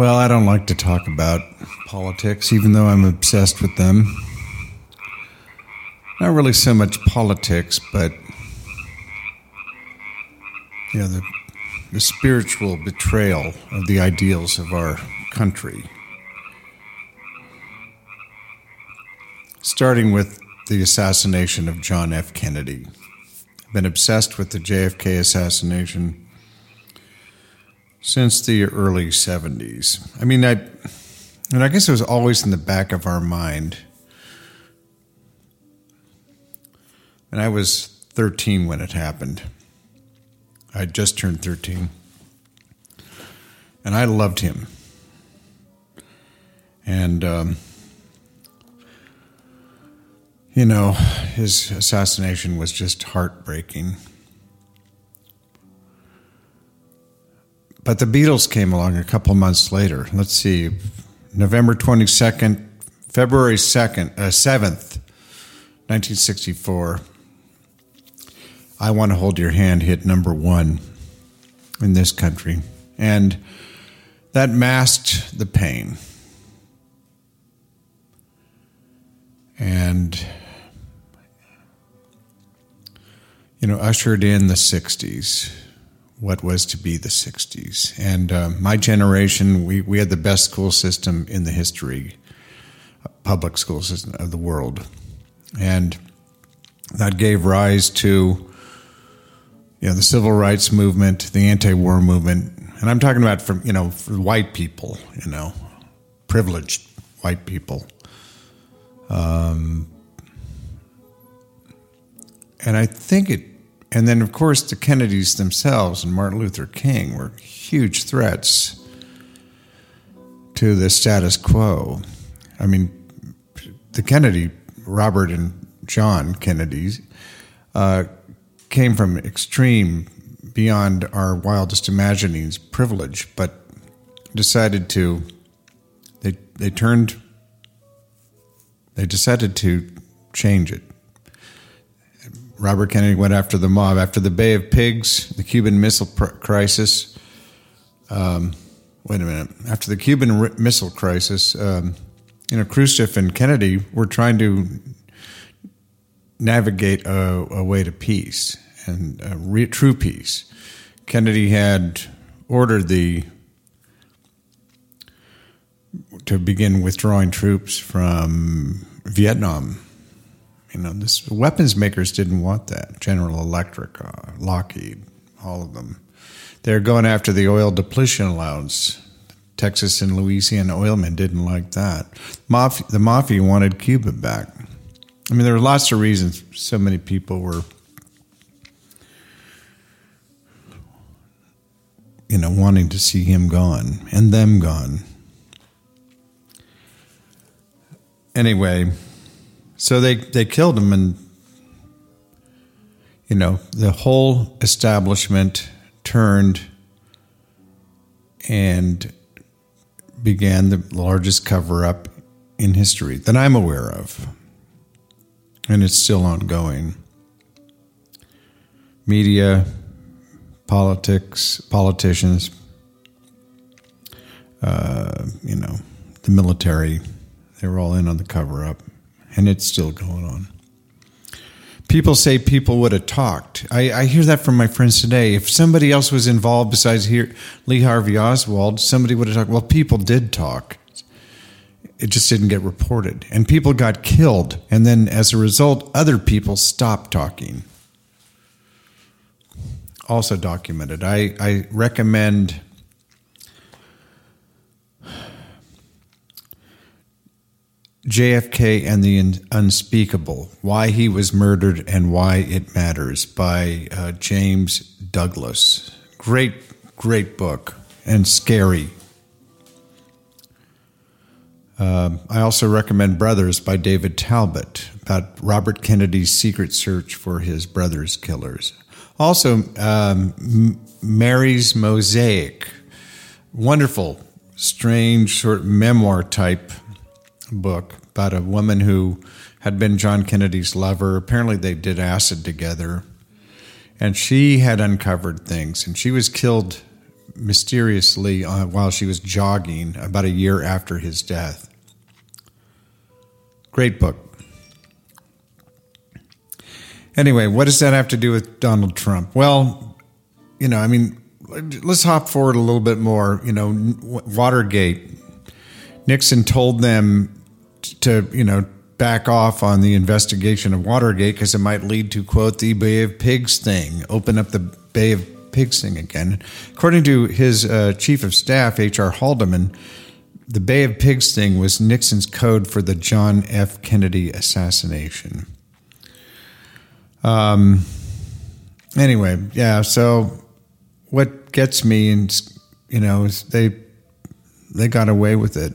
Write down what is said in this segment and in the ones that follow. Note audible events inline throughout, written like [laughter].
Well, I don't like to talk about politics, even though I'm obsessed with them. Not really so much politics, but you know, the, the spiritual betrayal of the ideals of our country. Starting with the assassination of John F. Kennedy. I've been obsessed with the JFK assassination since the early 70s. I mean, I, and I guess it was always in the back of our mind. And I was 13 when it happened. I just turned 13. And I loved him. And, um, you know, his assassination was just heartbreaking. But the Beatles came along a couple months later. Let's see, November 22nd, February 2nd, uh, 7th, 1964. I Want to Hold Your Hand hit number one in this country. And that masked the pain. And, you know, ushered in the 60s, what was to be the 60s. And uh, my generation, we, we had the best school system in the history, public school system of the world. And that gave rise to you know, the civil rights movement, the anti-war movement, and I'm talking about from you know white people, you know, privileged white people. Um, and I think it, and then of course the Kennedys themselves and Martin Luther King were huge threats to the status quo. I mean, the Kennedy, Robert and John Kennedys. Uh, came from extreme, beyond our wildest imaginings, privilege, but decided to, they, they turned, they decided to change it. Robert Kennedy went after the mob. After the Bay of Pigs, the Cuban Missile Crisis, um, wait a minute. After the Cuban Missile Crisis, um, you know, Khrushchev and Kennedy were trying to navigate a, a way to peace and re- true peace. Kennedy had ordered the to begin withdrawing troops from Vietnam. You know, this weapons makers didn't want that. General Electric, uh, Lockheed, all of them. They're going after the oil depletion allowance. Texas and Louisiana oilmen didn't like that. Mafia, the mafia wanted Cuba back. I mean, there were lots of reasons so many people were, you know, wanting to see him gone and them gone. Anyway, so they, they killed him, and, you know, the whole establishment turned and began the largest cover up in history that I'm aware of and it's still ongoing. Media, politics, politicians, uh, you know, the military, they were all in on the cover up, and it's still going on. People say people would have talked. I, I, hear that from my friends today. If somebody else was involved besides here, Lee Harvey Oswald, somebody would have talked. Well, people did talk it just didn't get reported. And people got killed. And then as a result, other people stopped talking. Also documented. I, I recommend JFK and the Unspeakable Why He Was Murdered and Why It Matters by uh, James Douglass. Great, great book and scary uh, I also recommend Brothers by David Talbot about Robert Kennedy's secret search for his brother's killers. Also, um, Mary's Mosaic, wonderful, strange sort of memoir type book about a woman who had been John Kennedy's lover. Apparently, they did acid together, and she had uncovered things, and she was killed mysteriously uh, while she was jogging about a year after his death. Great book. Anyway, what does that have to do with Donald Trump? Well, you know, I mean, let's hop forward a little bit more. You know, Watergate. Nixon told them to, you know, back off on the investigation of Watergate because it might lead to, quote, the Bay of Pigs thing, open up the Bay of Pigs thing again. According to his uh, chief of staff, H.R. Haldeman, the Bay of Pigs thing was Nixon's code for the John F. Kennedy assassination. Um, anyway, yeah, so what gets me, and you know, is they they got away with it,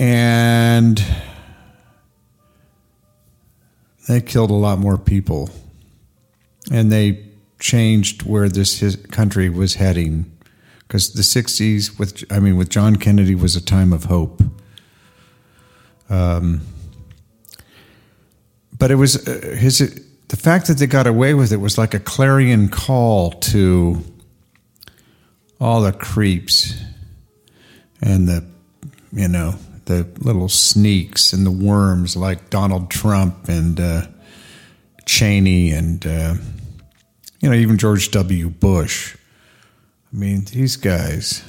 and they killed a lot more people, and they changed where this his country was heading, because the '60s with I mean with John Kennedy was a time of hope. Um, but it was uh, his the fact that they got away with it was like a clarion call to all the creeps and the you know the little sneaks and the worms like Donald Trump and uh, Cheney and uh, you know even George W. Bush. I mean these guys,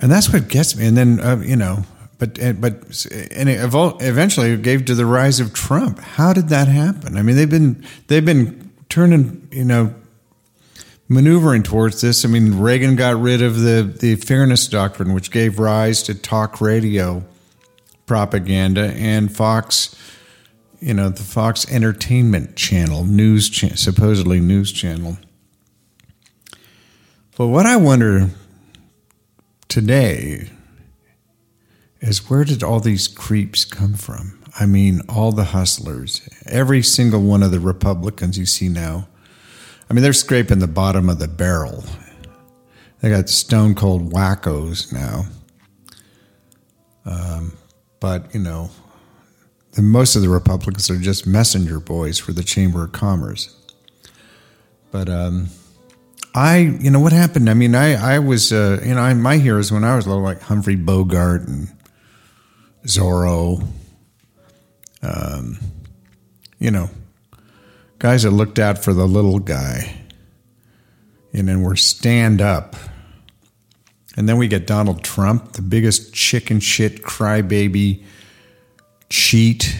and that's what gets me. And then uh, you know but uh, but and it eventually gave to the rise of Trump. How did that happen? I mean, they've been they've been turning, you know, maneuvering towards this. I mean, Reagan got rid of the the fairness doctrine, which gave rise to talk radio propaganda and Fox, you know, the Fox Entertainment Channel, news cha- supposedly news channel. But what I wonder today is where did all these creeps come from? I mean, all the hustlers, every single one of the Republicans you see now. I mean, they're scraping the bottom of the barrel. They got stone cold wackos now. Um, but, you know, the, most of the Republicans are just messenger boys for the Chamber of Commerce. But, um, I, you know, what happened? I mean, I, I was, uh, you know, I, my heroes when I was little, like Humphrey Bogart and Zorro, um, you know, guys that looked out for the little guy and then we're stand up. And then we get Donald Trump, the biggest chicken shit crybaby cheat.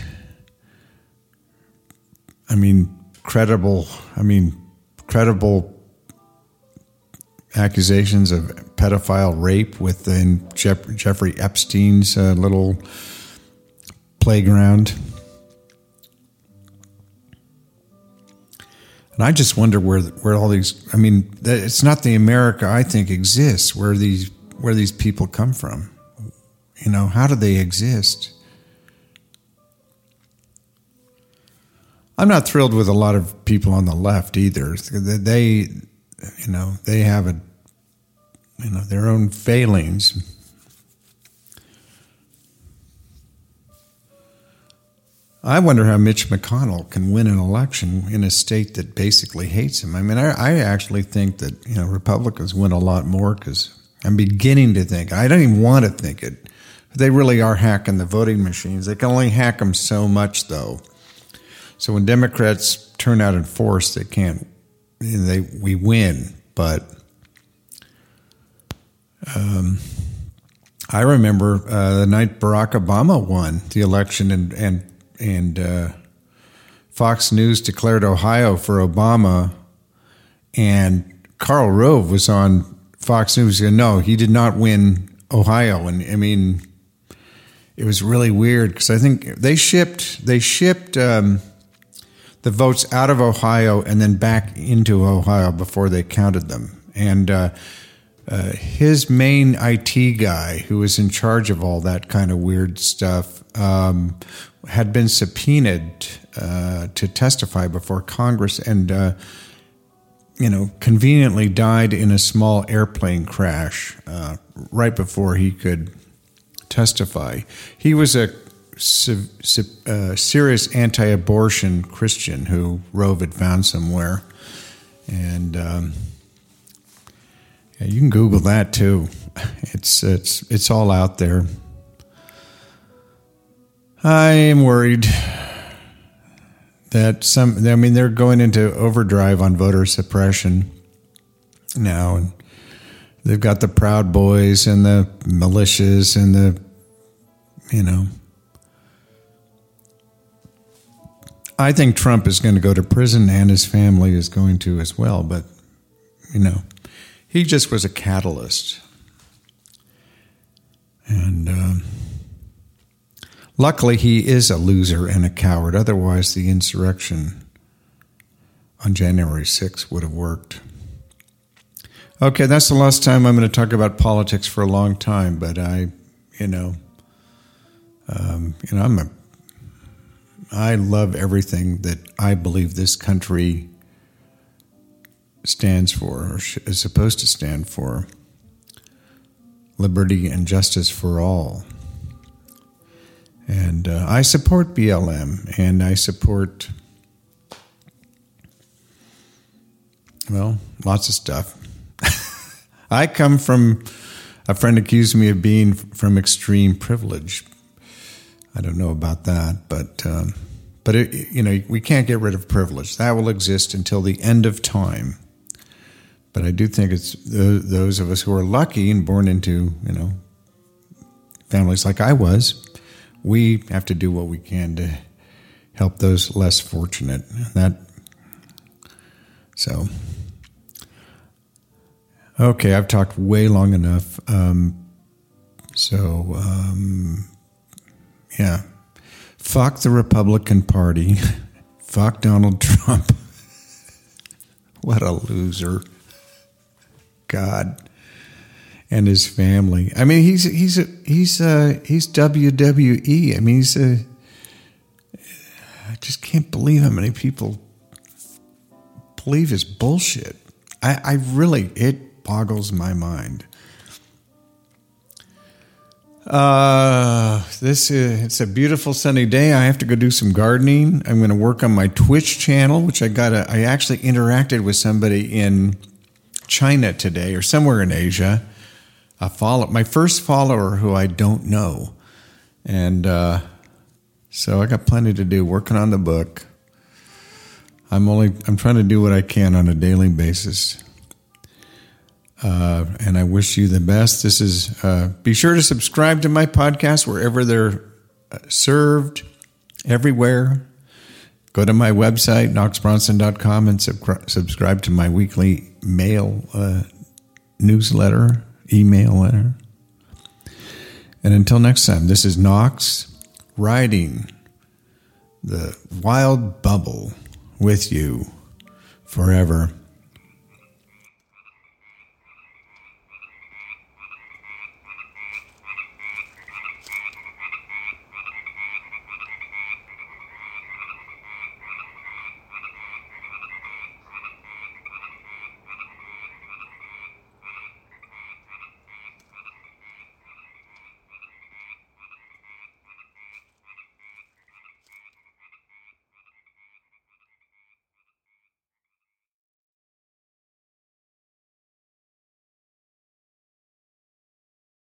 I mean, credible, I mean, credible accusations of pedophile rape within Jeff- Jeffrey Epstein's uh, little playground. And I just wonder where where all these. I mean, it's not the America I think exists where these where these people come from. You know, how do they exist? I'm not thrilled with a lot of people on the left either. They you know, they have a, you know, their own failings. I wonder how Mitch McConnell can win an election in a state that basically hates him. I mean, I, I actually think that you know Republicans win a lot more because I'm beginning to think. I don't even want to think it. They really are hacking the voting machines. They can only hack them so much, though. So when Democrats turn out in force, they can't they we win, but um, I remember uh, the night Barack Obama won the election, and and and uh, Fox News declared Ohio for Obama, and Karl Rove was on Fox News. And no, he did not win Ohio, and I mean, it was really weird because I think they shipped they shipped. Um, the votes out of Ohio and then back into Ohio before they counted them. And uh, uh, his main IT guy, who was in charge of all that kind of weird stuff, um, had been subpoenaed uh, to testify before Congress and, uh, you know, conveniently died in a small airplane crash uh, right before he could testify. He was a uh, serious anti-abortion Christian who Rove had found somewhere, and um, yeah, you can Google that too. It's it's it's all out there. I am worried that some. I mean, they're going into overdrive on voter suppression now, and they've got the Proud Boys and the militias and the, you know. I think Trump is going to go to prison and his family is going to as well, but, you know, he just was a catalyst. And um, luckily, he is a loser and a coward. Otherwise, the insurrection on January 6th would have worked. Okay, that's the last time I'm going to talk about politics for a long time, but I, you know, um, you know, I'm a, I love everything that I believe this country stands for or is supposed to stand for liberty and justice for all. And uh, I support BLM and I support, well, lots of stuff. [laughs] I come from, a friend accused me of being from extreme privilege. I don't know about that, but um, but it, you know we can't get rid of privilege. That will exist until the end of time. But I do think it's those of us who are lucky and born into you know families like I was. We have to do what we can to help those less fortunate. That so. Okay, I've talked way long enough. Um, so, um, yeah. Fuck the Republican Party. [laughs] Fuck Donald Trump. [laughs] what a loser. God. And his family. I mean, he's he's a, he's a, he's WWE. I mean, he's a. I just can't believe how many people believe his bullshit. I, I really it boggles my mind. Uh, this is, it's a beautiful sunny day. I have to go do some gardening. I'm going to work on my Twitch channel, which I got. I actually interacted with somebody in China today or somewhere in Asia. A follow my first follower who I don't know, and uh, so I got plenty to do working on the book. I'm only I'm trying to do what I can on a daily basis. Uh, and I wish you the best. This is, uh, be sure to subscribe to my podcast wherever they're uh, served, everywhere. Go to my website, knoxbronson.com, and sub- subscribe to my weekly mail uh, newsletter, email letter. And until next time, this is Knox riding the wild bubble with you forever.